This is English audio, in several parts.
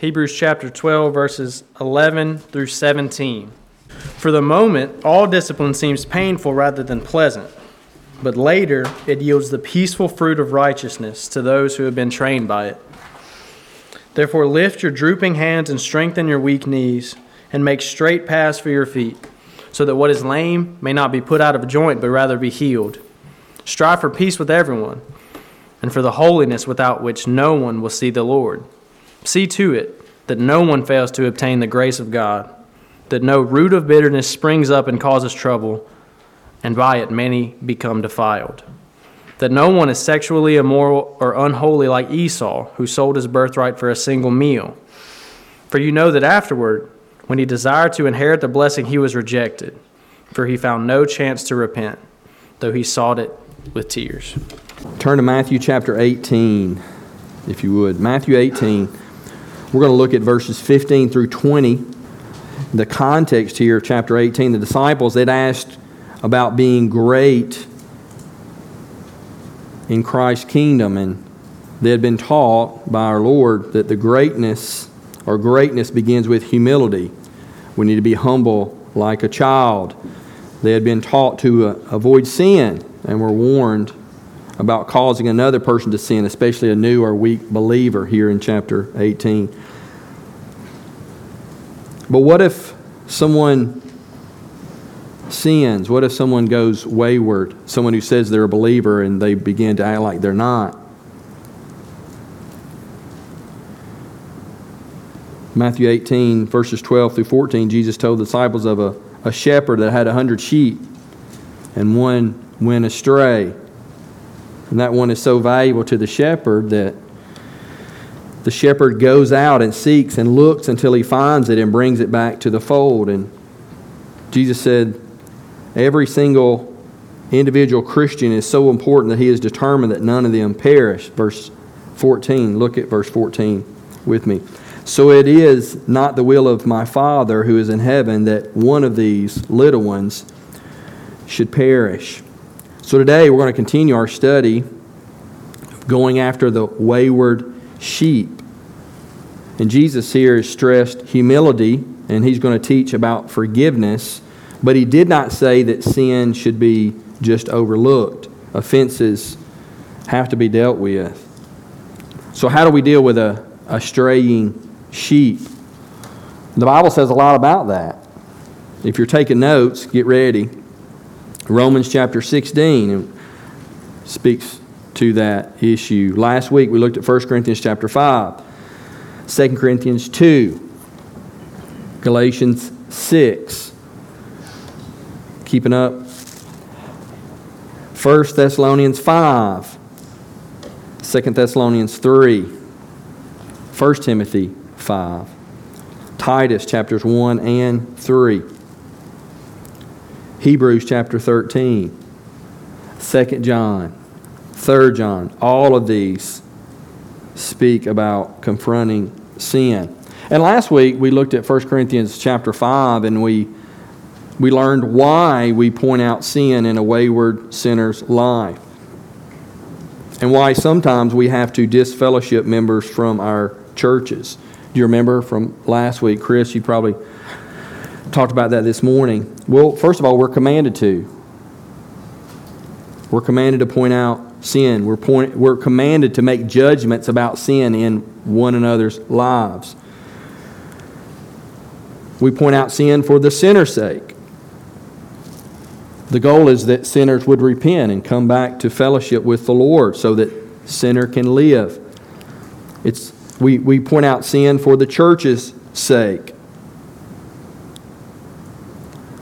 Hebrews chapter 12, verses 11 through 17. For the moment, all discipline seems painful rather than pleasant, but later it yields the peaceful fruit of righteousness to those who have been trained by it. Therefore, lift your drooping hands and strengthen your weak knees, and make straight paths for your feet, so that what is lame may not be put out of joint, but rather be healed. Strive for peace with everyone, and for the holiness without which no one will see the Lord. See to it that no one fails to obtain the grace of God, that no root of bitterness springs up and causes trouble, and by it many become defiled. That no one is sexually immoral or unholy like Esau, who sold his birthright for a single meal. For you know that afterward, when he desired to inherit the blessing, he was rejected, for he found no chance to repent, though he sought it with tears. Turn to Matthew chapter 18, if you would. Matthew 18. We're going to look at verses 15 through 20. The context here chapter 18, the disciples, they'd asked about being great in Christ's kingdom, and they had been taught by our Lord that the greatness or greatness begins with humility. We need to be humble like a child. They had been taught to uh, avoid sin and were warned about causing another person to sin, especially a new or weak believer here in chapter 18. But what if someone sins? What if someone goes wayward? Someone who says they're a believer and they begin to act like they're not? Matthew 18, verses 12 through 14, Jesus told the disciples of a, a shepherd that had a hundred sheep, and one went astray. And that one is so valuable to the shepherd that the shepherd goes out and seeks and looks until he finds it and brings it back to the fold. And Jesus said, every single individual Christian is so important that he is determined that none of them perish. Verse 14, look at verse 14 with me. So it is not the will of my Father who is in heaven that one of these little ones should perish. So today we're going to continue our study going after the wayward sheep. And Jesus here has stressed humility, and he's going to teach about forgiveness, but he did not say that sin should be just overlooked. Offenses have to be dealt with. So, how do we deal with a, a straying sheep? The Bible says a lot about that. If you're taking notes, get ready. Romans chapter 16 speaks to that issue. Last week we looked at 1 Corinthians chapter 5, 2 Corinthians 2, Galatians 6. Keeping up. 1 Thessalonians 5, 2 Thessalonians 3, 1 Timothy 5, Titus chapters 1 and 3. Hebrews chapter 13, 2 John, 3 John, all of these speak about confronting sin. And last week we looked at 1 Corinthians chapter 5 and we we learned why we point out sin in a wayward sinner's life. And why sometimes we have to disfellowship members from our churches. Do you remember from last week, Chris? You probably talked about that this morning. Well, first of all, we're commanded to. We're commanded to point out sin. We're, point, we're commanded to make judgments about sin in one another's lives. We point out sin for the sinner's sake. The goal is that sinners would repent and come back to fellowship with the Lord so that sinner can live. It's, we, we point out sin for the church's sake.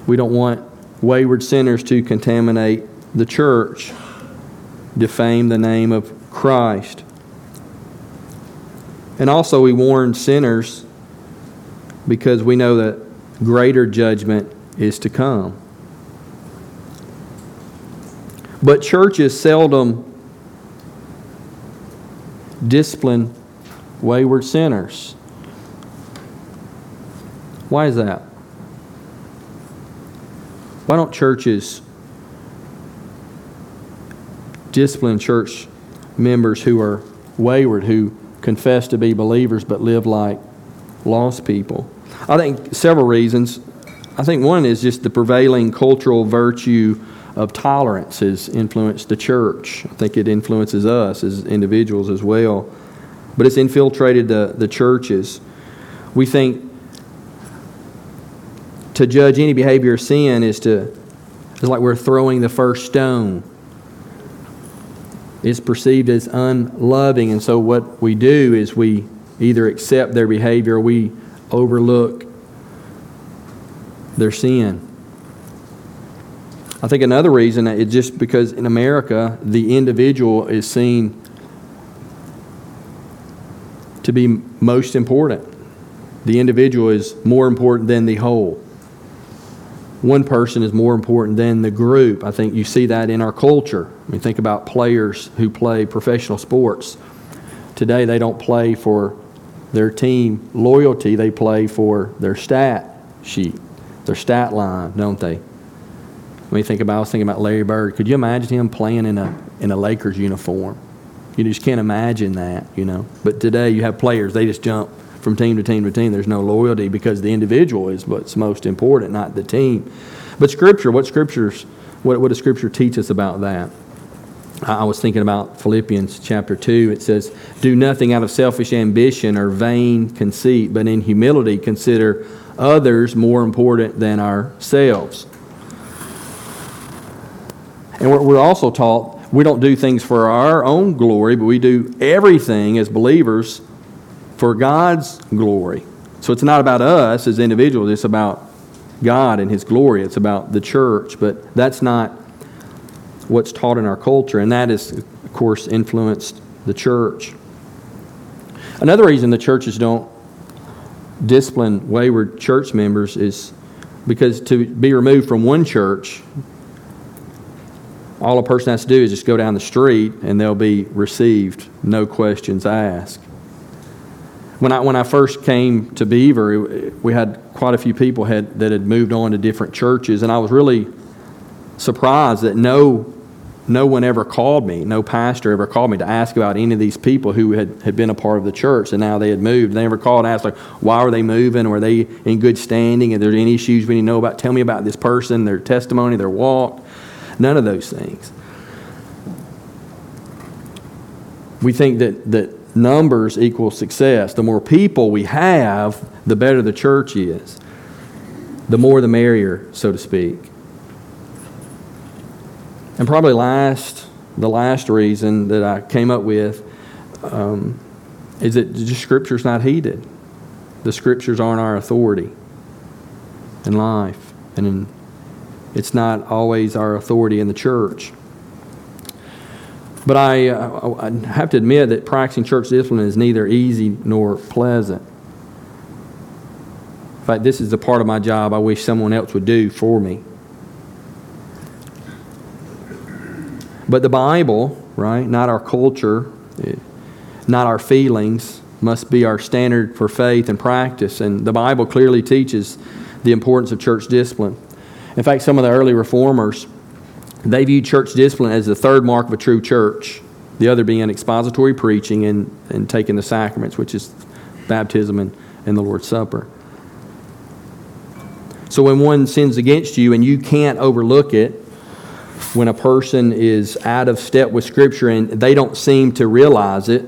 We don't want wayward sinners to contaminate the church, defame the name of Christ. And also, we warn sinners because we know that greater judgment is to come. But churches seldom discipline wayward sinners. Why is that? Why don't churches discipline church members who are wayward, who confess to be believers but live like lost people. I think several reasons. I think one is just the prevailing cultural virtue of tolerance has influenced the church. I think it influences us as individuals as well. But it's infiltrated the, the churches. We think to judge any behavior of sin is to is like we're throwing the first stone. It's perceived as unloving, and so what we do is we either accept their behavior or we overlook their sin. I think another reason is just because in America, the individual is seen to be most important. The individual is more important than the whole. One person is more important than the group. I think you see that in our culture. I mean, think about players who play professional sports. Today, they don't play for their team loyalty, they play for their stat sheet, their stat line, don't they? When think about, I was thinking about Larry Bird. Could you imagine him playing in a in a Lakers uniform? You just can't imagine that, you know. But today you have players; they just jump from team to team to team. There's no loyalty because the individual is what's most important, not the team. But Scripture, what Scriptures, what, what does Scripture teach us about that? I was thinking about Philippians chapter 2. It says, Do nothing out of selfish ambition or vain conceit, but in humility consider others more important than ourselves. And we're also taught we don't do things for our own glory, but we do everything as believers for God's glory. So it's not about us as individuals, it's about God and His glory. It's about the church, but that's not what's taught in our culture, and that has, of course, influenced the church. Another reason the churches don't discipline wayward church members is because to be removed from one church all a person has to do is just go down the street and they'll be received, no questions asked. When I, when I first came to Beaver, we had quite a few people had, that had moved on to different churches, and I was really surprised that no, no one ever called me, no pastor ever called me to ask about any of these people who had, had been a part of the church, and now they had moved. They never called and asked, like, why are they moving? Were they in good standing? Are there any issues we need to know about? Tell me about this person, their testimony, their walk. None of those things. We think that, that numbers equal success. The more people we have, the better the church is. The more the merrier, so to speak. And probably last, the last reason that I came up with um, is that the Scripture's not heeded. The Scriptures aren't our authority in life and in it's not always our authority in the church. But I, uh, I have to admit that practicing church discipline is neither easy nor pleasant. In fact, this is the part of my job I wish someone else would do for me. But the Bible, right, not our culture, not our feelings, must be our standard for faith and practice. And the Bible clearly teaches the importance of church discipline. In fact, some of the early reformers, they viewed church discipline as the third mark of a true church, the other being expository preaching and, and taking the sacraments, which is baptism and, and the Lord's Supper. So when one sins against you and you can't overlook it, when a person is out of step with Scripture and they don't seem to realize it,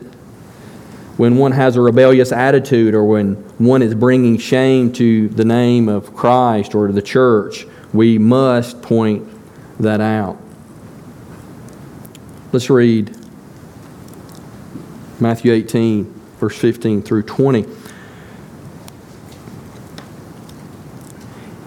when one has a rebellious attitude or when one is bringing shame to the name of Christ or to the church, we must point that out. Let's read Matthew 18, verse 15 through 20.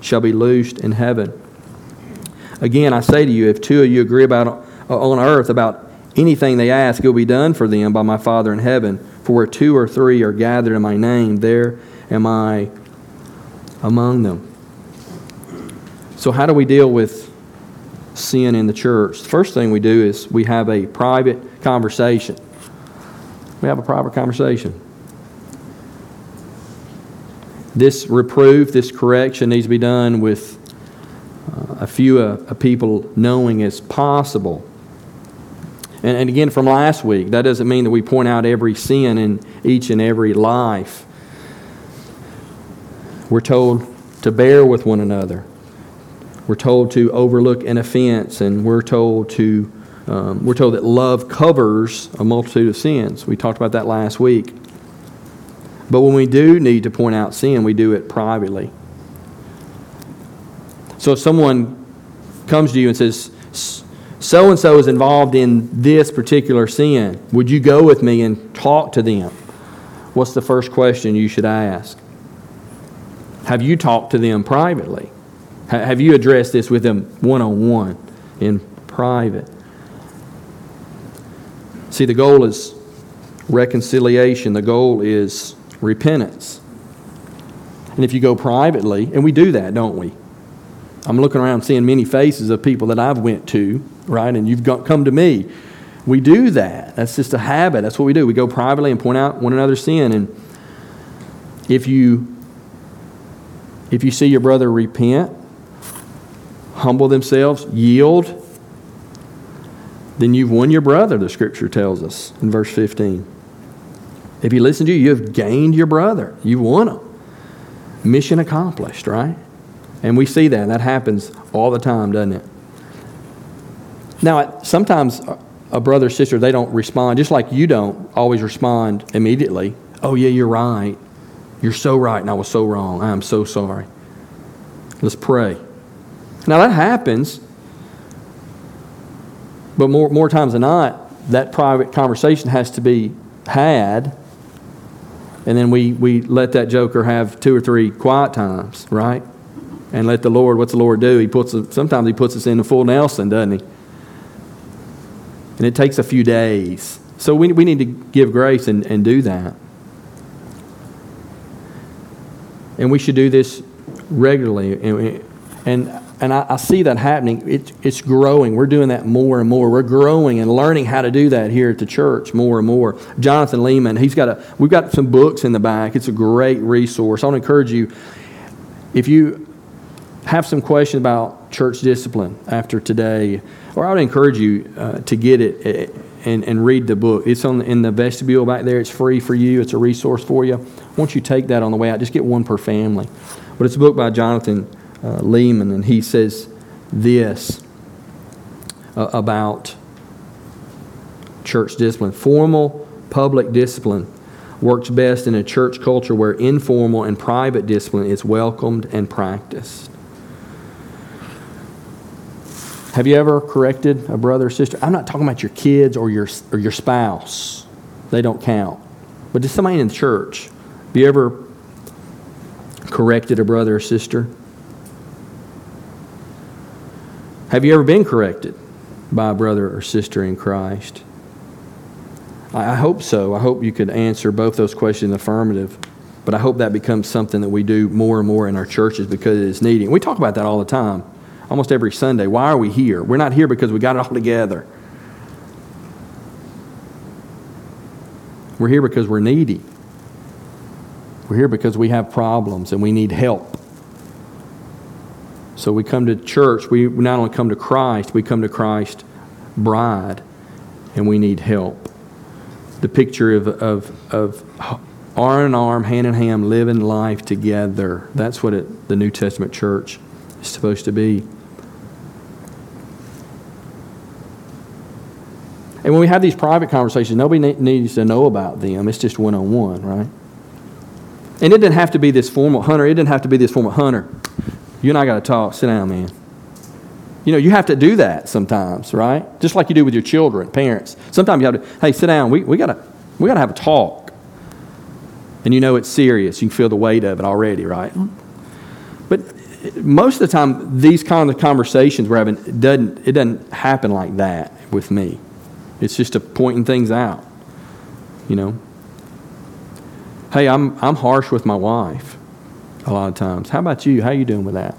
shall be loosed in heaven. Again, I say to you, if two of you agree about uh, on earth about anything they ask, it will be done for them by my Father in heaven. For where two or three are gathered in my name, there am I among them? So, how do we deal with sin in the church? The first thing we do is we have a private conversation. We have a private conversation. This reproof, this correction needs to be done with uh, a few uh, people knowing as possible. And, and again, from last week, that doesn't mean that we point out every sin in each and every life. We're told to bear with one another. We're told to overlook an offense, and we're told to um, we're told that love covers a multitude of sins. We talked about that last week. But when we do need to point out sin, we do it privately. So if someone comes to you and says, so and so is involved in this particular sin, would you go with me and talk to them? What's the first question you should ask? Have you talked to them privately? Have you addressed this with them one on one in private? See, the goal is reconciliation, the goal is repentance. And if you go privately, and we do that, don't we? I'm looking around seeing many faces of people that I've went to, right? And you've got, come to me. We do that. That's just a habit. That's what we do. We go privately and point out one another's sin. And if you if you see your brother repent, humble themselves, yield, then you've won your brother, the scripture tells us in verse 15. If he listens to you, you have gained your brother. You've won him. Mission accomplished, right? And we see that. That happens all the time, doesn't it? Now, sometimes a brother or sister, they don't respond, just like you don't always respond immediately. Oh, yeah, you're right. You're so right, and I was so wrong. I am so sorry. Let's pray. Now, that happens, but more, more times than not, that private conversation has to be had, and then we, we let that joker have two or three quiet times, right? And let the Lord, what's the Lord do? He puts sometimes he puts us in the full Nelson, doesn't he? And it takes a few days. So we, we need to give grace and, and do that. And we should do this regularly. And, and, and I, I, see that happening. It, it's growing. We're doing that more and more. We're growing and learning how to do that here at the church more and more. Jonathan Leeman, he's got a, we've got some books in the back. It's a great resource. I want to encourage you, if you have some questions about church discipline after today, or I would encourage you uh, to get it eh, and, and read the book. It's on in the vestibule back there. It's free for you. It's a resource for you. Once you take that on the way out, just get one per family. But it's a book by Jonathan uh, Leeman, and he says this uh, about church discipline. Formal public discipline works best in a church culture where informal and private discipline is welcomed and practiced. Have you ever corrected a brother or sister? I'm not talking about your kids or your, or your spouse. They don't count. But just somebody in the church. Have you ever corrected a brother or sister? Have you ever been corrected by a brother or sister in Christ? I hope so. I hope you could answer both those questions in the affirmative. But I hope that becomes something that we do more and more in our churches because it is needed. We talk about that all the time, almost every Sunday. Why are we here? We're not here because we got it all together. We're here because we're needy. We're here because we have problems and we need help. So we come to church, we not only come to Christ, we come to Christ bride, and we need help. The picture of, of, of arm in arm, hand in hand, living life together. That's what it, the New Testament church is supposed to be. And when we have these private conversations, nobody needs to know about them. It's just one on one, right? And it didn't have to be this formal hunter. It didn't have to be this formal hunter. You and I got to talk. Sit down, man. You know, you have to do that sometimes, right? Just like you do with your children, parents. Sometimes you have to, hey, sit down. We, we got to we gotta have a talk. And you know it's serious. You can feel the weight of it already, right? But most of the time, these kind of conversations we're having, it doesn't, it doesn't happen like that with me. It's just a pointing things out, you know? Hey, I'm, I'm harsh with my wife a lot of times. How about you? How you doing with that?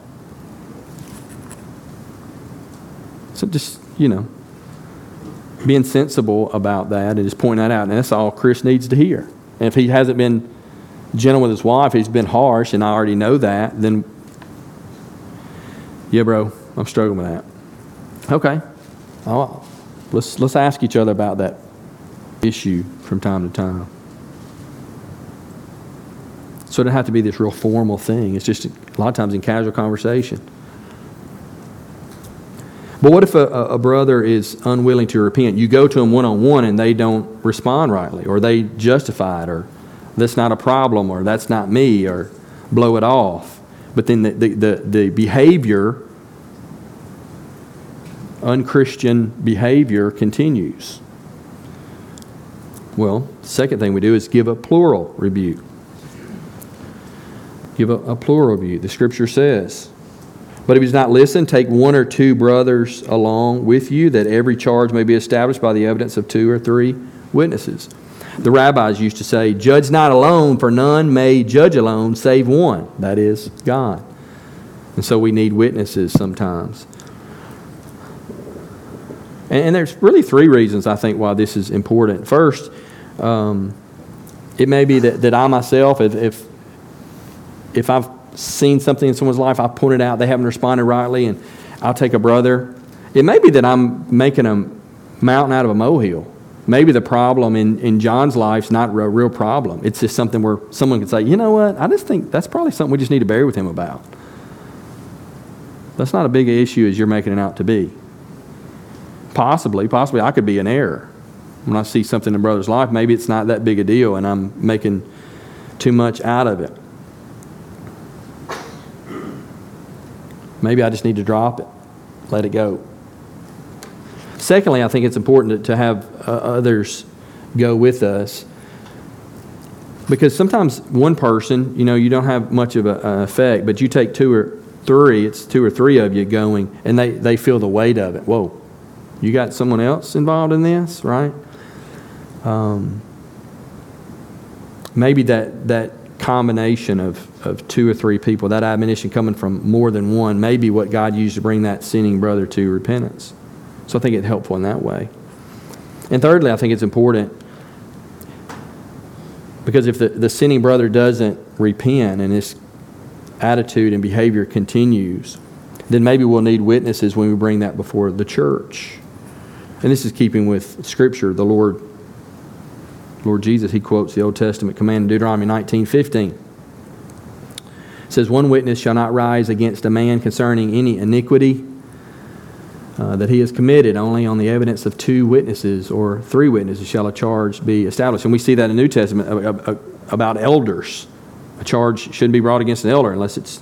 So just, you know, being sensible about that and just pointing that out. And that's all Chris needs to hear. And if he hasn't been gentle with his wife, he's been harsh, and I already know that, then, yeah, bro, I'm struggling with that. Okay. Oh, let's, let's ask each other about that issue from time to time. So it doesn't have to be this real formal thing. It's just a lot of times in casual conversation. But what if a, a brother is unwilling to repent? You go to them one on one and they don't respond rightly, or they justify it, or that's not a problem, or that's not me, or blow it off. But then the, the, the, the behavior, unchristian behavior, continues. Well, second thing we do is give a plural rebuke. Give a, a plural view. The scripture says, but if he does not listen, take one or two brothers along with you, that every charge may be established by the evidence of two or three witnesses. The rabbis used to say, Judge not alone, for none may judge alone, save one, that is, God. And so we need witnesses sometimes. And, and there's really three reasons I think why this is important. First, um, it may be that, that I myself, if, if, if I've seen something in someone's life, I point it out, they haven't responded rightly, and I'll take a brother. It may be that I'm making a mountain out of a molehill. Maybe the problem in, in John's life is not a real problem. It's just something where someone can say, you know what, I just think that's probably something we just need to bear with him about. That's not a big issue as you're making it out to be. Possibly, possibly I could be an error. When I see something in a brother's life, maybe it's not that big a deal and I'm making too much out of it. Maybe I just need to drop it, let it go. Secondly, I think it's important to, have uh, others go with us because sometimes one person, you know, you don't have much of an effect, but you take two or three, it's two or three of you going, and they, they feel the weight of it. Whoa, you got someone else involved in this, right? Um, maybe that, that combination of, of two or three people, that admonition coming from more than one, may be what God used to bring that sinning brother to repentance. So I think it's helpful in that way. And thirdly, I think it's important because if the, the sinning brother doesn't repent and his attitude and behavior continues, then maybe we'll need witnesses when we bring that before the church. And this is keeping with Scripture. The Lord Lord Jesus, he quotes the Old Testament command in Deuteronomy 19 15. It says, One witness shall not rise against a man concerning any iniquity uh, that he has committed. Only on the evidence of two witnesses or three witnesses shall a charge be established. And we see that in the New Testament about elders. A charge shouldn't be brought against an elder unless it's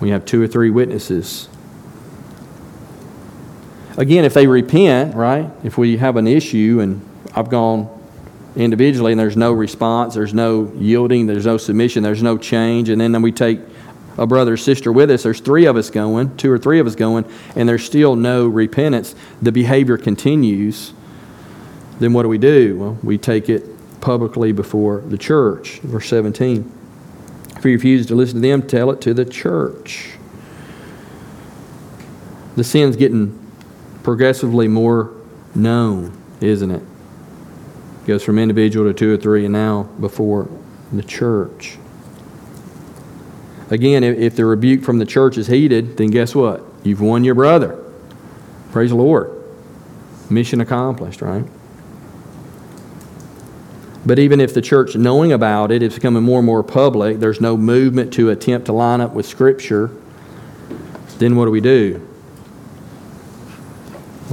we have two or three witnesses. Again, if they repent, right? If we have an issue and I've gone individually and there's no response, there's no yielding, there's no submission, there's no change, and then we take a brother or sister with us, there's three of us going, two or three of us going, and there's still no repentance, the behavior continues, then what do we do? Well, we take it publicly before the church. Verse 17. If you refuse to listen to them, tell it to the church. The sin's getting progressively more known, isn't it? Goes from individual to two or three, and now before the church. Again, if the rebuke from the church is heeded, then guess what? You've won your brother. Praise the Lord. Mission accomplished, right? But even if the church, knowing about it, is becoming more and more public, there's no movement to attempt to line up with Scripture, then what do we do?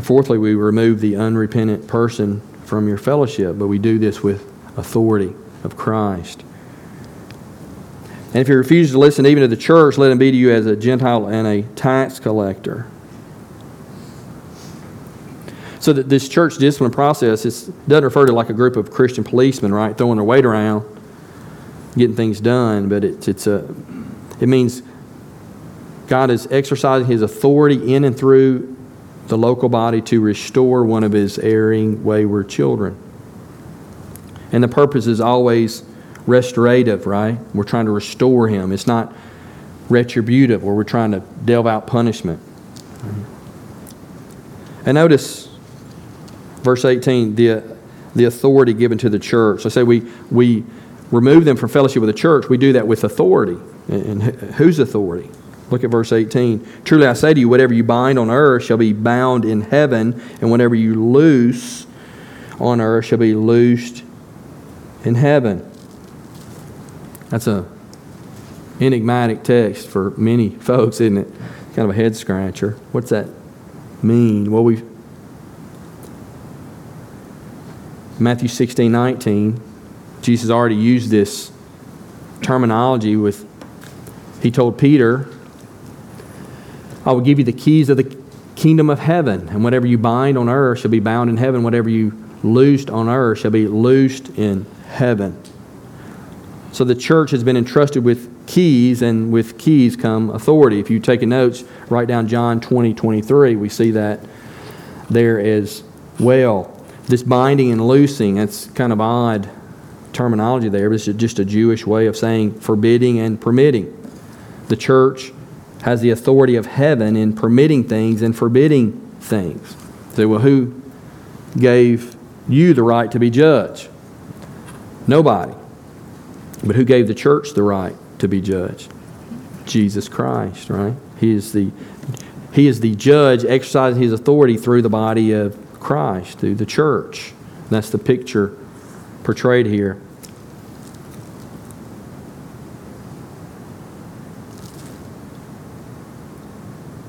Fourthly, we remove the unrepentant person from your fellowship, but we do this with authority of Christ. And if you refuse to listen even to the church, let him be to you as a Gentile and a tax collector. So that this church discipline process doesn't refer to like a group of Christian policemen, right, throwing their weight around, getting things done, but it's, it's a, it means God is exercising his authority in and through the local body to restore one of his erring, wayward children. And the purpose is always restorative, right? We're trying to restore him. It's not retributive, where we're trying to delve out punishment. And notice verse 18, the, the authority given to the church. I say we, we remove them from fellowship with the church. We do that with authority. And whose authority? Look at verse 18. Truly I say to you, whatever you bind on earth shall be bound in heaven, and whatever you loose on earth shall be loosed in heaven. That's a enigmatic text for many folks, isn't it? Kind of a head scratcher. What's that mean? Well, we Matthew 16, 19, Jesus already used this terminology with, he told Peter, I will give you the keys of the kingdom of heaven, and whatever you bind on earth shall be bound in heaven, whatever you loosed on earth shall be loosed in heaven. So the church has been entrusted with keys, and with keys come authority. If you take notes, write down John 20, 23. We see that there as well. This binding and loosing, that's kind of odd terminology there, but it's just a Jewish way of saying forbidding and permitting. The church has the authority of heaven in permitting things and forbidding things. So, well, who gave you the right to be judge? Nobody. But who gave the church the right to be judged? Jesus Christ, right? He is the he is the judge exercising his authority through the body of Christ, through the church. That's the picture portrayed here.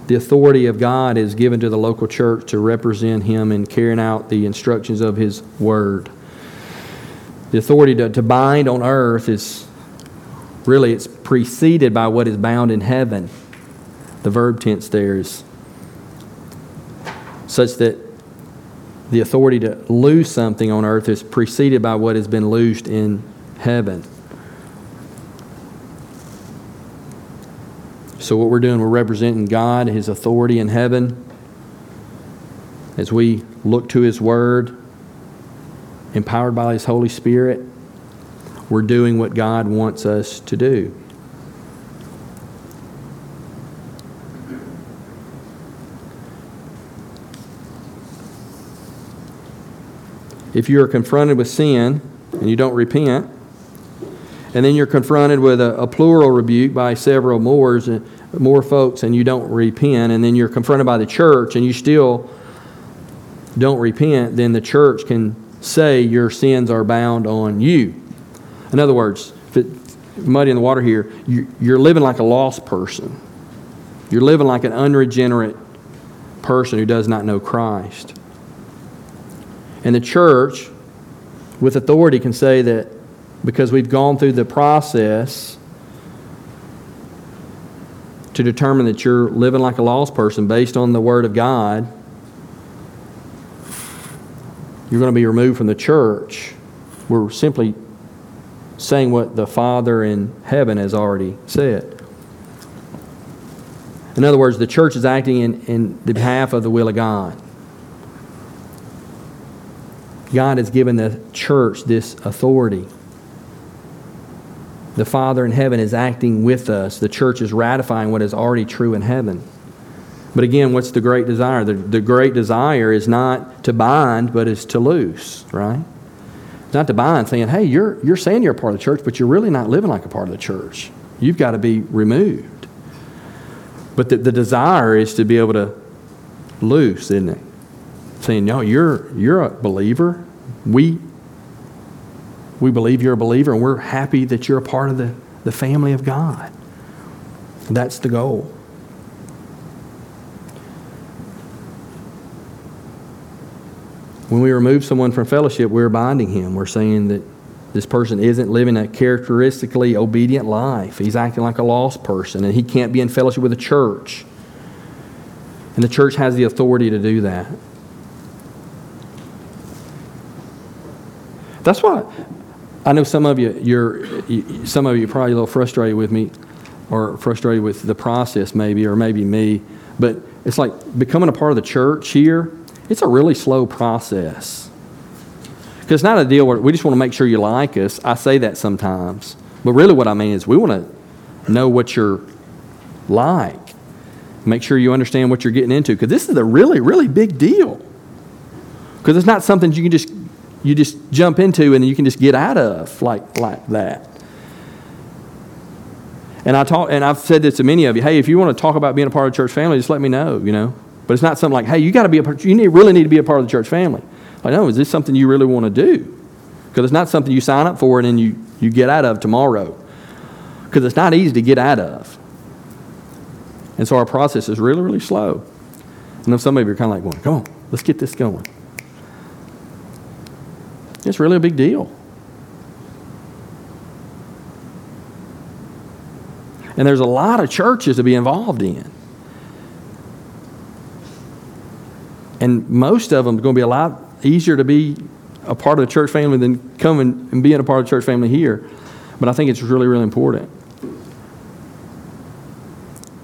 The authority of God is given to the local church to represent Him in carrying out the instructions of His Word. The authority to, to bind on earth is really it's preceded by what is bound in heaven. The verb tense there is such that the authority to lose something on earth is preceded by what has been loosed in heaven. So, what we're doing, we're representing God, His authority in heaven, as we look to His Word, empowered by His Holy Spirit. We're doing what God wants us to do. if you are confronted with sin and you don't repent, and then you're confronted with a, a plural rebuke by several more, more folks and you don't repent, and then you're confronted by the church and you still don't repent, then the church can say your sins are bound on you. In other words, if it's muddy in the water here, you're living like a lost person. You're living like an unregenerate person who does not know Christ. And the church, with authority, can say that because we've gone through the process to determine that you're living like a lost person based on the Word of God, you're going to be removed from the church. We're simply saying what the Father in heaven has already said. In other words, the church is acting in, in the behalf of the will of God. God has given the church this authority. The Father in heaven is acting with us. The church is ratifying what is already true in heaven. But again, what's the great desire? The, the great desire is not to bind, but is to loose, right? It's not to bind, saying, hey, you're, you're saying you're a part of the church, but you're really not living like a part of the church. You've got to be removed. But the, the desire is to be able to loose, isn't it? saying, No, you're, you're a believer. We, we believe you're a believer, and we're happy that you're a part of the, the family of God. That's the goal. When we remove someone from fellowship, we're binding him. We're saying that this person isn't living a characteristically obedient life. He's acting like a lost person, and he can't be in fellowship with the church. And the church has the authority to do that. That's why I know some of you, you're, some of you are probably a little frustrated with me or frustrated with the process maybe, or maybe me. But it's like becoming a part of the church here, it's a really slow process. Because it's not a deal where we just want to make sure you like us. I say that sometimes. But really, what I mean is we want to know what you're like. Make sure you understand what you're getting into. Because this is a really, really big deal. Because it's not something you can just you just jump into and you can just get out of like like that. And I talk, and I've said this to many of you. Hey, if you want to talk about being a part of the church family, just let me know. You know, but it's not something like, hey, you got to be a part. You need, really need to be a part of the church family. I know. Is this something you really want to do? Because it's not something you sign up for and then you you get out of tomorrow. Because it's not easy to get out of. And so our process is really, really slow. And then some of you are kind of like, well, come on, let's get this going. It's really a big deal. And there's a lot of churches to be involved in. And most of them are going to be a lot easier to be a part of the church family than coming and being a part of the church family here. But I think it's really, really important.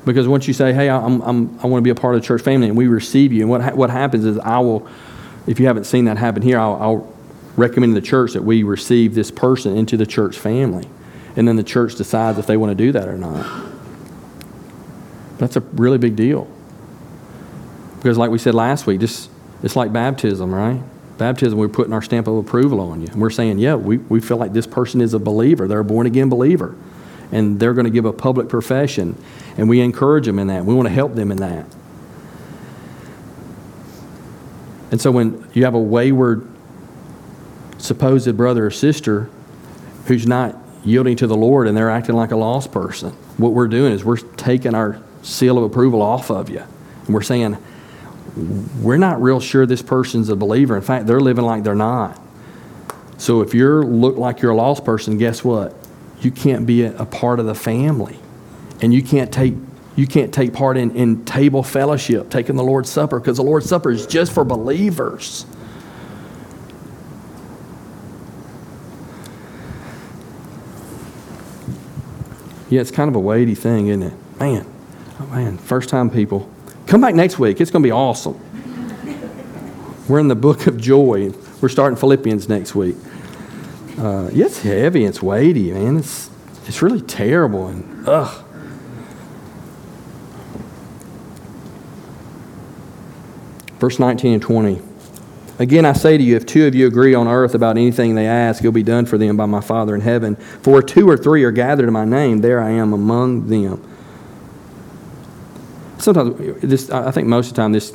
Because once you say, hey, I'm, I'm, I want to be a part of the church family, and we receive you, and what, ha- what happens is I will, if you haven't seen that happen here, I'll, I'll recommend to the church that we receive this person into the church family. And then the church decides if they want to do that or not. That's a really big deal. Because, like we said last week, just, it's like baptism, right? Baptism, we're putting our stamp of approval on you. And we're saying, yeah, we, we feel like this person is a believer. They're a born again believer. And they're going to give a public profession. And we encourage them in that. We want to help them in that. And so when you have a wayward supposed brother or sister who's not yielding to the Lord and they're acting like a lost person, what we're doing is we're taking our seal of approval off of you. And we're saying, we're not real sure this person's a believer. In fact, they're living like they're not. So if you look like you're a lost person, guess what? You can't be a, a part of the family. And you can't take you can't take part in, in table fellowship, taking the Lord's Supper, because the Lord's Supper is just for believers. Yeah, it's kind of a weighty thing, isn't it? Man, oh man, first time people. Come back next week. It's going to be awesome. We're in the book of joy. We're starting Philippians next week. Uh, yeah, it's heavy. It's weighty, man. It's it's really terrible and ugh. Verse 19 and 20. Again, I say to you, if two of you agree on earth about anything they ask, it'll be done for them by my Father in heaven. For two or three are gathered in my name, there I am among them. Sometimes, this, I think most of the time, this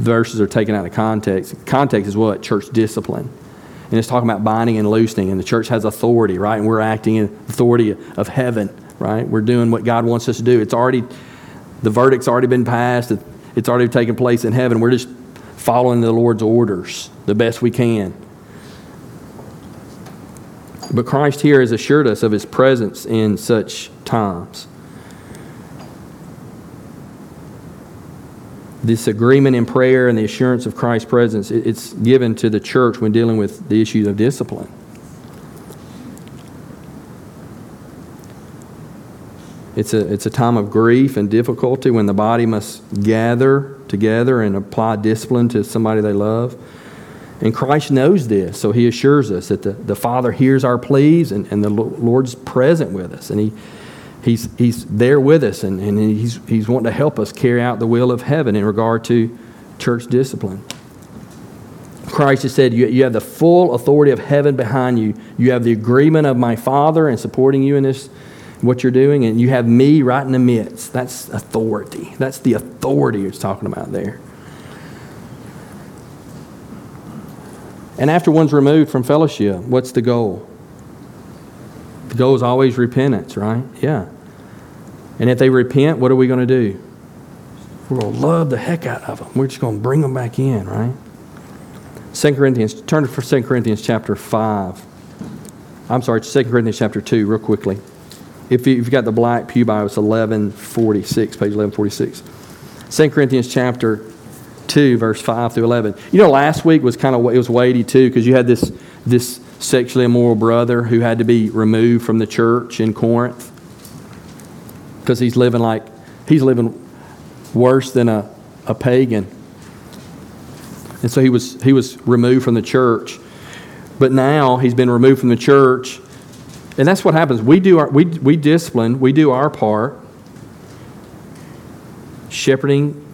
verses are taken out of context. Context is what? Church discipline. And it's talking about binding and loosing, and the church has authority, right? And we're acting in authority of heaven, right? We're doing what God wants us to do. It's already, the verdict's already been passed, it's already taken place in heaven. We're just following the Lord's orders the best we can. But Christ here has assured us of his presence in such times. This agreement in prayer and the assurance of Christ's presence, it's given to the church when dealing with the issues of discipline. It's a, it's a time of grief and difficulty when the body must gather together and apply discipline to somebody they love. And Christ knows this, so he assures us that the, the Father hears our pleas and, and the Lord's present with us. And he, he's, he's there with us and, and he's, he's wanting to help us carry out the will of heaven in regard to church discipline. Christ has said, you, you have the full authority of heaven behind you. You have the agreement of my Father in supporting you in this what you're doing, and you have me right in the midst. That's authority. That's the authority it's talking about there. And after one's removed from fellowship, what's the goal? The goal is always repentance, right? Yeah. And if they repent, what are we going to do? We're going to love the heck out of them. We're just going to bring them back in, right? 2 Corinthians, turn to 2 Corinthians chapter 5. I'm sorry, 2 Corinthians chapter 2, real quickly. If, you, have got the black Pew Bible, it's 1146, page 1146. 2 Corinthians chapter 2, verse 5 through 11. You know, last week was kind of, it was weighty too, because you had this, this sexually immoral brother who had to be removed from the church in Corinth because he's living like, he's living worse than a, a pagan. And so he was, he was removed from the church. But now he's been removed from the church. And that's what happens. We do our, we, we discipline, we do our part, shepherding,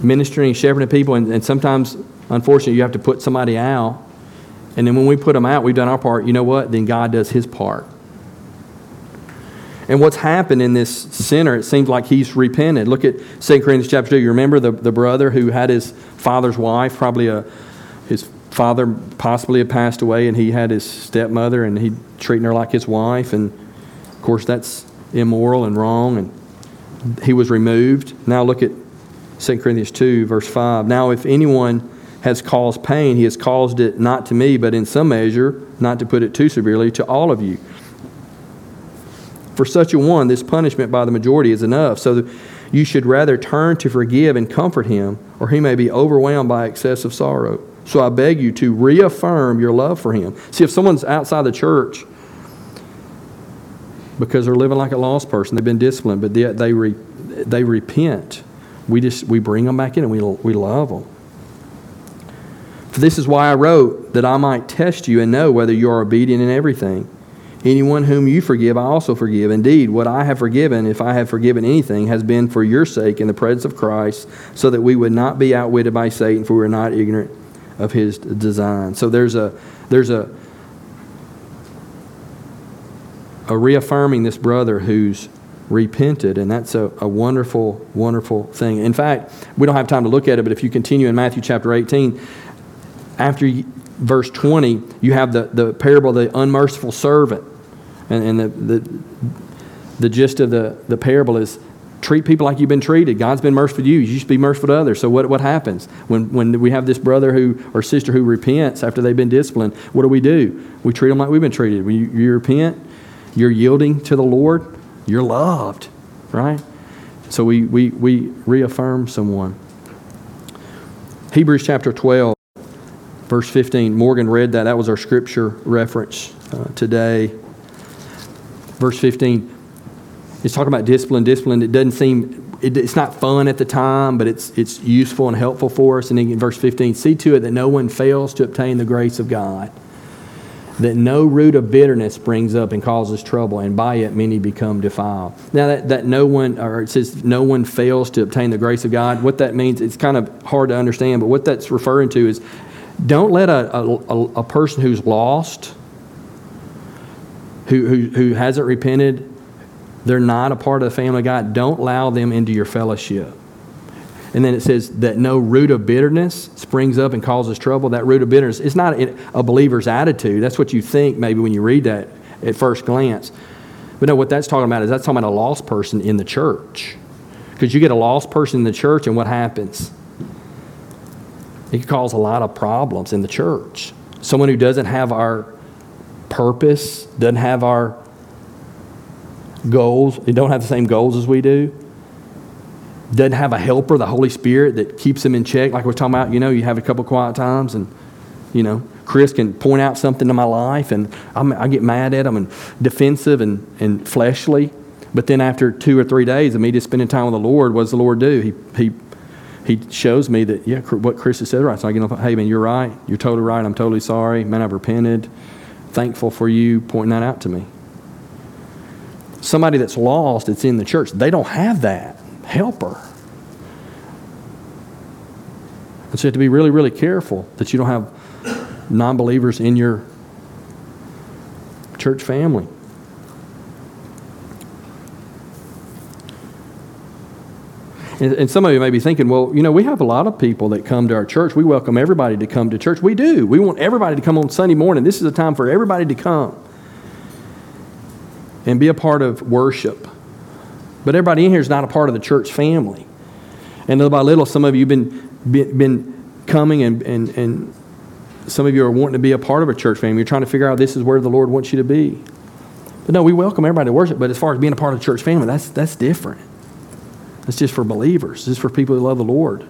ministering, shepherding people, and, and sometimes, unfortunately, you have to put somebody out. And then when we put them out, we've done our part, you know what? Then God does his part. And what's happened in this sinner, it seems like he's repented. Look at 2 Corinthians chapter 2. You remember the, the brother who had his father's wife, probably a, his father possibly had passed away, and he had his stepmother, and he treating her like his wife. And of course, that's immoral and wrong. And he was removed. Now look at 2 Corinthians 2, verse 5. Now, if anyone has caused pain, he has caused it not to me, but in some measure, not to put it too severely, to all of you. For such a one, this punishment by the majority is enough, so you should rather turn to forgive and comfort him, or he may be overwhelmed by excessive sorrow. So I beg you to reaffirm your love for him. See, if someone's outside the church because they're living like a lost person, they've been disciplined, but they, they, re, they repent, we just we bring them back in and we, we love them. For this is why I wrote, that I might test you and know whether you are obedient in everything. Anyone whom you forgive, I also forgive. Indeed, what I have forgiven, if I have forgiven anything, has been for your sake in the presence of Christ, so that we would not be outwitted by Satan, for we are not ignorant of his design. So there's a there's a a reaffirming this brother who's repented, and that's a, a wonderful, wonderful thing. In fact, we don't have time to look at it, but if you continue in Matthew chapter 18, after verse 20, you have the, the parable of the unmerciful servant. And, and the, the, the gist of the, the parable is treat people like you've been treated. God's been merciful to you. You should be merciful to others. So what, what happens? When, when we have this brother who or sister who repents after they've been disciplined, what do we do? We treat them like we've been treated. When you, you repent, you're yielding to the Lord, you're loved, right? So we, we, we reaffirm someone. Hebrews chapter 12, verse 15. Morgan read that. That was our scripture reference uh, today. Verse 15 it's talking about discipline. Discipline, it doesn't seem, it, it's not fun at the time, but it's, it's useful and helpful for us. And then in verse 15, see to it that no one fails to obtain the grace of God, that no root of bitterness springs up and causes trouble, and by it many become defiled. Now, that, that no one, or it says no one fails to obtain the grace of God, what that means, it's kind of hard to understand, but what that's referring to is don't let a, a, a person who's lost, who, who, who hasn't repented, they're not a part of the family of God, don't allow them into your fellowship. And then it says that no root of bitterness springs up and causes trouble. That root of bitterness is not a believer's attitude. That's what you think maybe when you read that at first glance. But no, what that's talking about is that's talking about a lost person in the church. Because you get a lost person in the church, and what happens? It can cause a lot of problems in the church. Someone who doesn't have our purpose, doesn't have our goals. They don't have the same goals as we do. Doesn't have a helper, the Holy Spirit, that keeps them in check. Like we're talking about, you know, you have a couple quiet times and, you know, Chris can point out something in my life and I'm, i get mad at him and defensive and, and fleshly. But then after two or three days of me just spending time with the Lord, what does the Lord do? He, he, he shows me that, yeah, what Chris has said right. So I get up, hey, man, you're right. You're totally right. I'm totally sorry. Man, I've repented. Thankful for you pointing that out to me somebody that's lost that's in the church, they don't have that helper. And so you have to be really, really careful that you don't have non believers in your church family. And, and, some of you may be thinking, well, you know, we have a lot of people that come to our church. We welcome everybody to come to church. We do. We want everybody to come on Sunday morning. This is a time for everybody to come and be a part of worship. But everybody in here is not a part of the church family. And little by little, some of you have been, been, been coming and, and, and some of you are wanting to be a part of a church family. You're trying to figure out this is where the Lord wants you to be. But no, we welcome everybody to worship. But as far as being a part of the church family, that's, that's different. That's just for believers. It's for people who love the Lord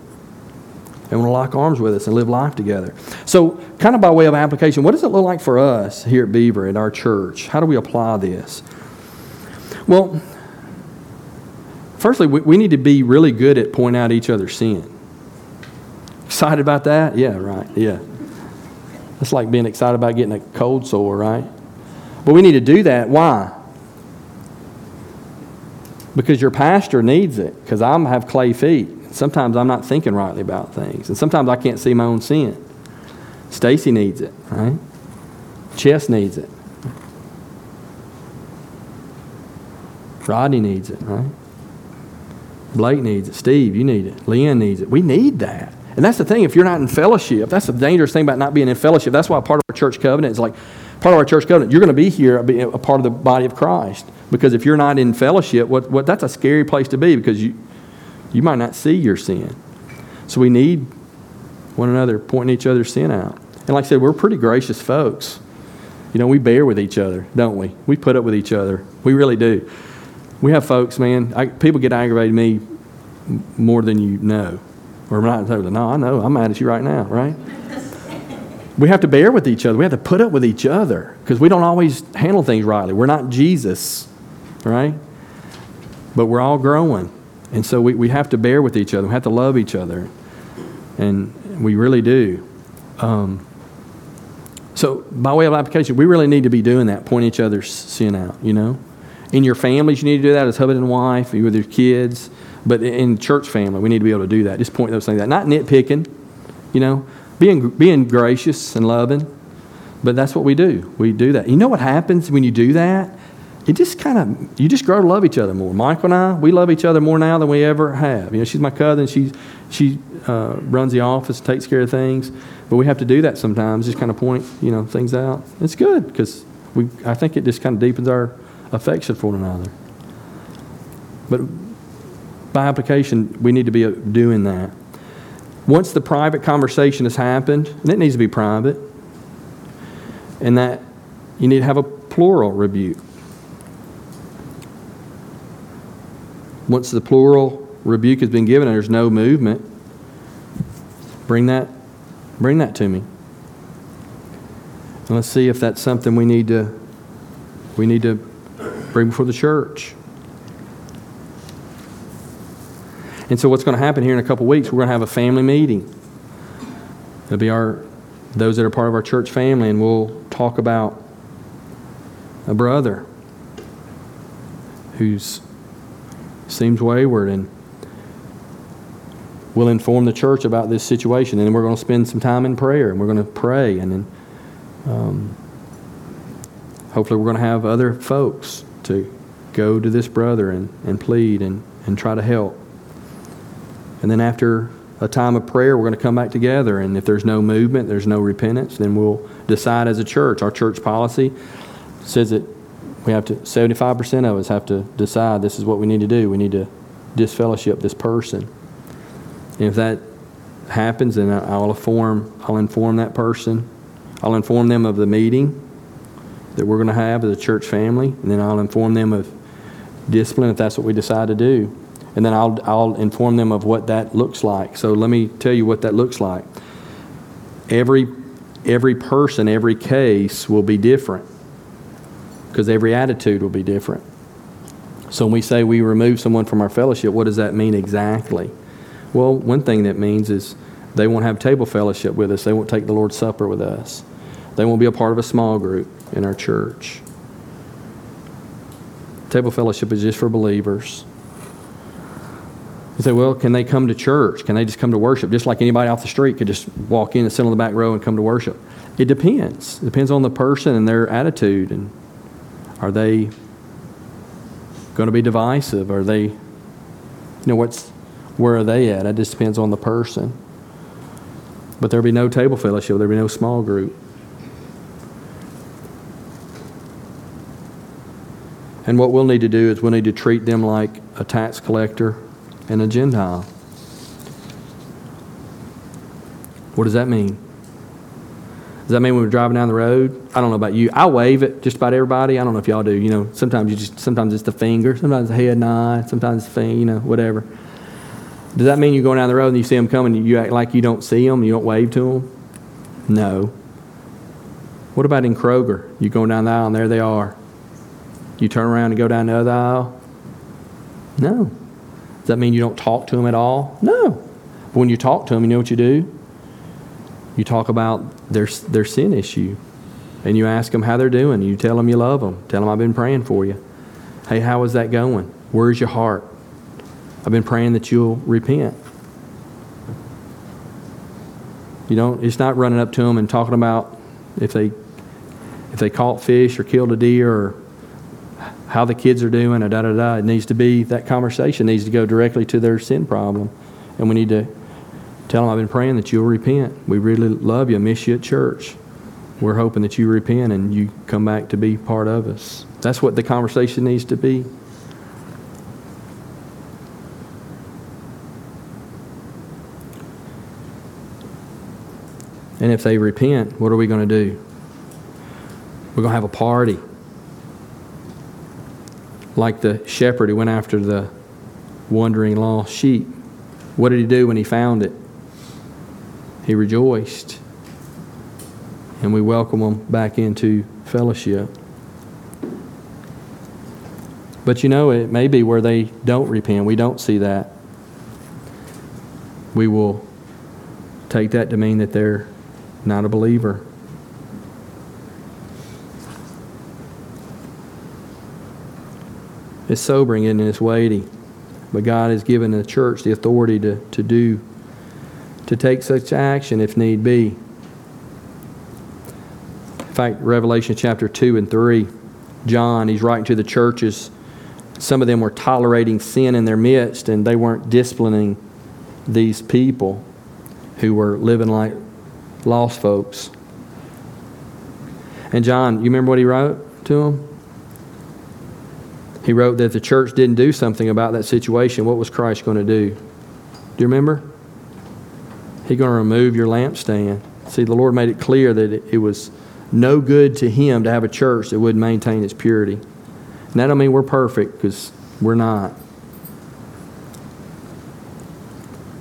and want to lock arms with us and live life together. So, kind of by way of application, what does it look like for us here at Beaver at our church? How do we apply this? Well, firstly, we, we need to be really good at pointing out each other's sin. Excited about that? Yeah, right. Yeah. It's like being excited about getting a cold sore, right? But we need to do that. Why? Because your pastor needs it. Because I have clay feet. Sometimes I'm not thinking rightly about things. And sometimes I can't see my own sin. Stacy needs it, right? Chess needs it. Rodney needs it, right? Blake needs it. Steve, you need it. Leanne needs it. We need that. And that's the thing, if you're not in fellowship, that's the dangerous thing about not being in fellowship. That's why part of our church covenant is like, part of our church covenant, you're going to be here, be a part of the body of Christ. Because if you're not in fellowship, what, what, that's a scary place to be because you, you might not see your sin. So we need one another pointing each other's sin out. And like I said, we're pretty gracious folks. You know, we bear with each other, don't we? We put up with each other. We really do. We have folks, man, I, people get aggravated at me more than you know. Or not no, I know, I'm mad at you right now, right? we have to bear with each other. We have to put up with each other because we don't always handle things rightly. We're not Jesus, right? But we're all growing. And so we, we have to bear with each other. We have to love each other. And we really do. Um, so, by way of application, we really need to be doing that, point each other's sin out, you know? In your families, you need to do that as husband and wife, with your kids. But in church family, we need to be able to do that. Just point those things out. Not nitpicking, you know, being, being gracious and loving. But that's what we do. We do that. You know what happens when you do that? It just kind of, you just grow to love each other more. Michael and I, we love each other more now than we ever have. You know, she's my cousin. She, she uh, runs the office, takes care of things. But we have to do that sometimes, just kind of point, you know, things out. It's good because we, I think it just kind of deepens our affection for one another. But by application, we need to be doing that. Once the private conversation has happened, and it needs to be private, and that you need to have a plural rebuke. Once the plural rebuke has been given and there's no movement, bring that, bring that to me. And let's see if that's something we need to we need to bring before the church. And so what's going to happen here in a couple weeks, we're going to have a family meeting. It'll be our those that are part of our church family, and we'll talk about a brother who's seems wayward and we'll inform the church about this situation and we're going to spend some time in prayer and we're going to pray and then um, hopefully we're going to have other folks to go to this brother and, and plead and, and try to help and then after a time of prayer, we're going to come back together. And if there's no movement, there's no repentance, then we'll decide as a church. Our church policy says that we have to, 75% of us have to decide this is what we need to do. We need to disfellowship this person. And if that happens, then I'll inform, I'll inform that person. I'll inform them of the meeting that we're going to have as a church family, and then I'll inform them of discipline if that's what we decide to do and then I'll, I'll inform them of what that looks like. So let me tell you what that looks like. Every, every person, every case will be different because every attitude will be different. So when we say we remove someone from our fellowship, what does that mean exactly? Well, one thing that means is they won't have table fellowship with us, they won't take the Lord's Supper with us, they won't be a part of a small group in our church. Table fellowship is just for believers. You say, well, can they come to church? Can they just come to worship? Just like anybody off the street could just walk in and sit on the back row and come to worship. It depends. It depends on the person and their attitude. And are they going to be divisive? Are they, you know, what's, where are they at? It just depends on the person. But there'll be no table fellowship. There'll be no small group. And what we'll need to do is we'll need to treat them like a tax collector and a Gentile. What does that mean? Does that mean when we're driving down the road? I don't know about you. I wave at just about everybody. I don't know if y'all do. You know, sometimes you just sometimes it's the finger, sometimes the head nod, sometimes the finger, you know, whatever. Does that mean you're going down the road and you see them coming and you act like you don't see them, you don't wave to them? No. What about in Kroger? You going down the aisle and there they are. You turn around and go down the other aisle? No. Does that mean you don't talk to them at all? No. But when you talk to them, you know what you do? you talk about their, their sin issue. And you ask them how they're doing. You tell them you love them. Tell them I've been praying for you. Hey, how is that going? Where's your heart? I've been praying that you'll repent. You don't, it's not running up to them and talking about if they, if they caught fish or killed a deer or how the kids are doing da da da. It needs to be, that conversation needs to go directly to their sin problem. And we need to tell them, I've been praying that you'll repent. We really love you, miss you at church. We're hoping that you repent and you come back to be part of us. That's what the conversation needs to be. And if they repent, what are we going to do? We're going to have a party. Like the shepherd who went after the wandering lost sheep. What did he do when he found it? He rejoiced. And we welcome them back into fellowship. But you know, it may be where they don't repent. We don't see that. We will take that to mean that they're not a believer. It's sobering and it's weighty. But God has given the church the authority to, to do, to take such action if need be. In fact, Revelation chapter 2 and 3, John, he's writing to the churches. Some of them were tolerating sin in their midst, and they weren't disciplining these people who were living like lost folks. And John, you remember what he wrote to them? He wrote that the church didn't do something about that situation. What was Christ going to do? Do you remember? He's going to remove your lampstand. See, the Lord made it clear that it was no good to Him to have a church that wouldn't maintain its purity. And that don't mean we're perfect, because we're not.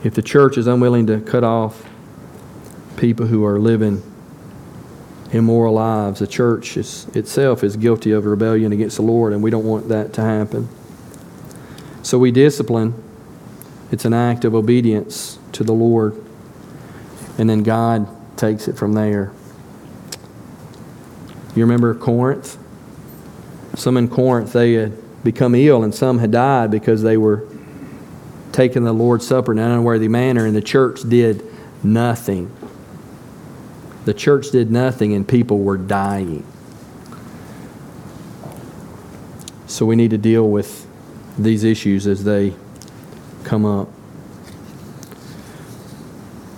If the church is unwilling to cut off people who are living immoral lives. The church is, itself is guilty of rebellion against the Lord, and we don't want that to happen. So we discipline. It's an act of obedience to the Lord. And then God takes it from there. You remember Corinth? Some in Corinth, they had become ill, and some had died because they were taking the Lord's Supper in an unworthy manner, and the church did nothing. The church did nothing and people were dying. So we need to deal with these issues as they come up.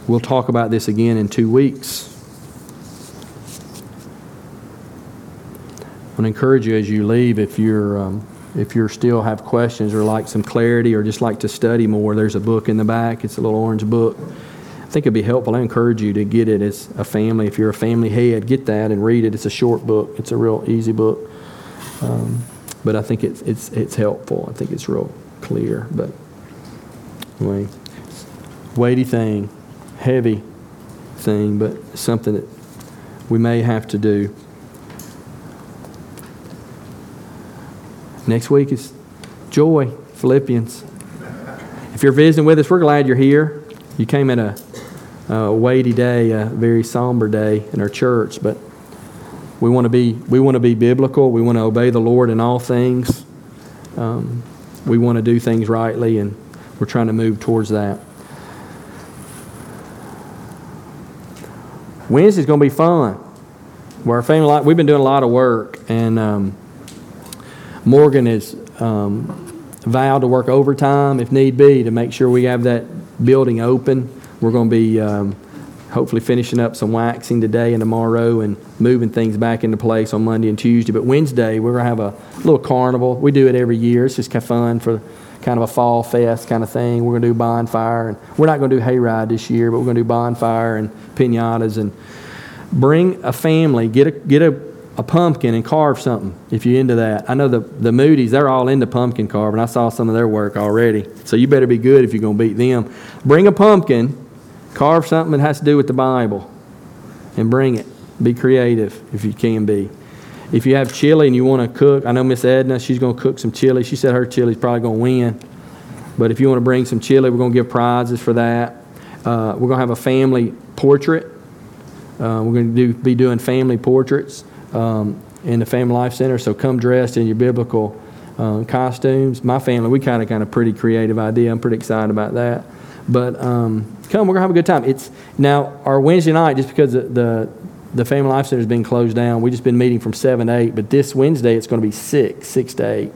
We'll talk about this again in two weeks. I want to encourage you as you leave, if you're um, if you still have questions or like some clarity or just like to study more, there's a book in the back. It's a little orange book think it'd be helpful. I encourage you to get it as a family. If you're a family head, get that and read it. It's a short book. It's a real easy book, um, but I think it's it's it's helpful. I think it's real clear. But anyway, weighty thing, heavy thing, but something that we may have to do. Next week is joy, Philippians. If you're visiting with us, we're glad you're here. You came at a a weighty day, a very somber day in our church, but we want to be we want to be biblical. We want to obey the Lord in all things. Um, we want to do things rightly, and we're trying to move towards that. Wednesday's going to be fun. Where our family, we've been doing a lot of work, and um, Morgan has um, vowed to work overtime if need be to make sure we have that building open we're going to be um, hopefully finishing up some waxing today and tomorrow and moving things back into place on Monday and Tuesday. But Wednesday, we're going to have a little carnival. We do it every year. It's just kind of fun for kind of a fall fest kind of thing. We're going to do bonfire. And we're not going to do hayride this year, but we're going to do bonfire and pinatas and bring a family, get a, get a, a pumpkin and carve something if you're into that. I know the, the Moody's, they're all into pumpkin carving. I saw some of their work already. So you better be good if you're going to beat them. Bring a pumpkin Carve something that has to do with the Bible and bring it. Be creative if you can be. If you have chili and you want to cook, I know Miss Edna, she's going to cook some chili. She said her chili's probably going to win. But if you want to bring some chili, we're going to give prizes for that. Uh, we're going to have a family portrait Uh, we're going to do, be doing family portraits um, in the Family Life Center. So come dressed in your biblical uh, costumes. My family, we kind of kind of pretty creative idea. I'm pretty excited about that. But um, come, we're gonna have a good time. It's now our Wednesday night, just because the, the the Family Life Center has been closed down. We've just been meeting from seven to eight. But this Wednesday, it's going to be six, six to eight.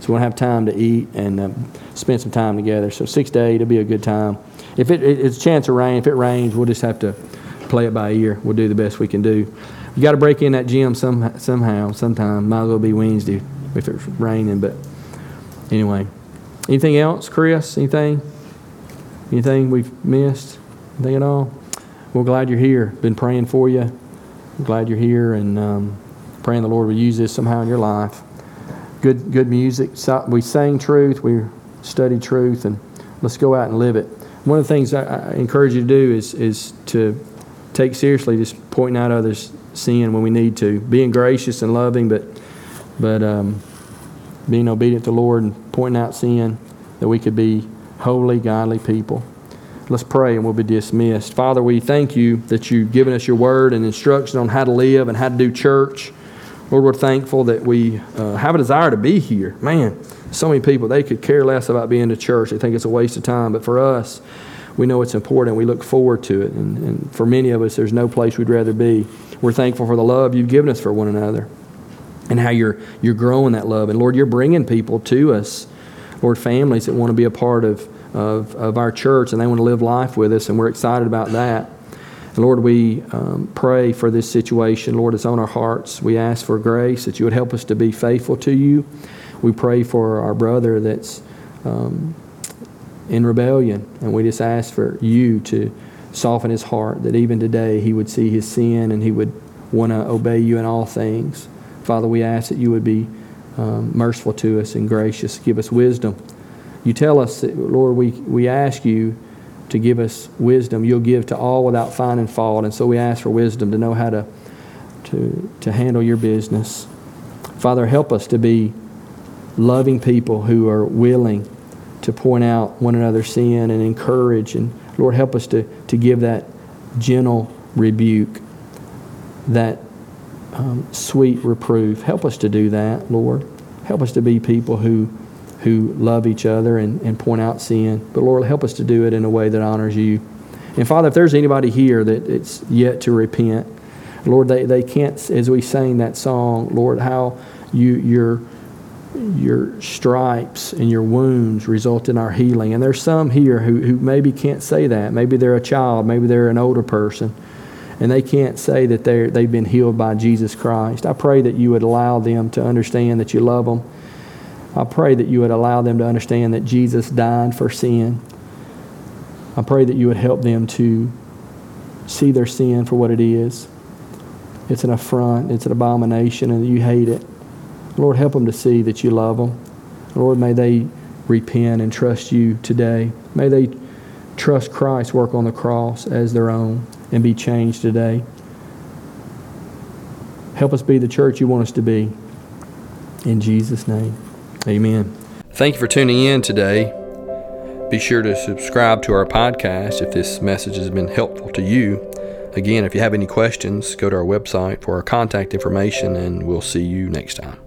So we'll have time to eat and um, spend some time together. So six to eight, it'll be a good time. If it, it, it's a chance of rain, if it rains, we'll just have to play it by ear. We'll do the best we can do. You got to break in that gym some, somehow, sometime. Might as well be Wednesday if it's raining. But anyway, anything else, Chris? Anything? Anything we've missed? Anything at all? We're glad you're here. Been praying for you. Glad you're here and um, praying the Lord will use this somehow in your life. Good, good music. We sang truth. We studied truth, and let's go out and live it. One of the things I, I encourage you to do is is to take seriously just pointing out others' sin when we need to, being gracious and loving, but but um, being obedient to the Lord and pointing out sin that we could be holy, godly people. Let's pray and we'll be dismissed. Father, we thank you that you've given us your word and instruction on how to live and how to do church. Lord, we're thankful that we uh, have a desire to be here. Man, so many people, they could care less about being to church. They think it's a waste of time. But for us, we know it's important. We look forward to it. And, and for many of us, there's no place we'd rather be. We're thankful for the love you've given us for one another and how you're, you're growing that love. And Lord, you're bringing people to us, Lord, families that want to be a part of of, of our church and they want to live life with us, and we're excited about that. And Lord, we um, pray for this situation. Lord, it's on our hearts. We ask for grace that you would help us to be faithful to you. We pray for our brother that's um, in rebellion, and we just ask for you to soften his heart, that even today he would see his sin and he would want to obey you in all things. Father, we ask that you would be um, merciful to us and gracious. Give us wisdom you tell us, that, Lord, we, we ask you to give us wisdom. You'll give to all without finding fault. And so we ask for wisdom to know how to, to, to handle your business. Father, help us to be loving people who are willing to point out one another's sin and encourage. And Lord, help us to, to give that gentle rebuke, that um, sweet reproof. Help us to do that, Lord. Help us to be people who who love each other and, and point out sin. But Lord, help us to do it in a way that honors you. And Father, if there's anybody here that it's yet to repent, Lord, they, they can't, as we sang that song, Lord, how you, your, your stripes and your wounds result in our healing. And there's some here who, who maybe can't say that. Maybe they're a child, maybe they're an older person, and they can't say that they're, they've been healed by Jesus Christ. I pray that you would allow them to understand that you love them I pray that you would allow them to understand that Jesus died for sin. I pray that you would help them to see their sin for what it is. It's an affront, it's an abomination, and you hate it. Lord, help them to see that you love them. Lord, may they repent and trust you today. May they trust Christ's work on the cross as their own and be changed today. Help us be the church you want us to be. In Jesus' name. Amen. Thank you for tuning in today. Be sure to subscribe to our podcast if this message has been helpful to you. Again, if you have any questions, go to our website for our contact information, and we'll see you next time.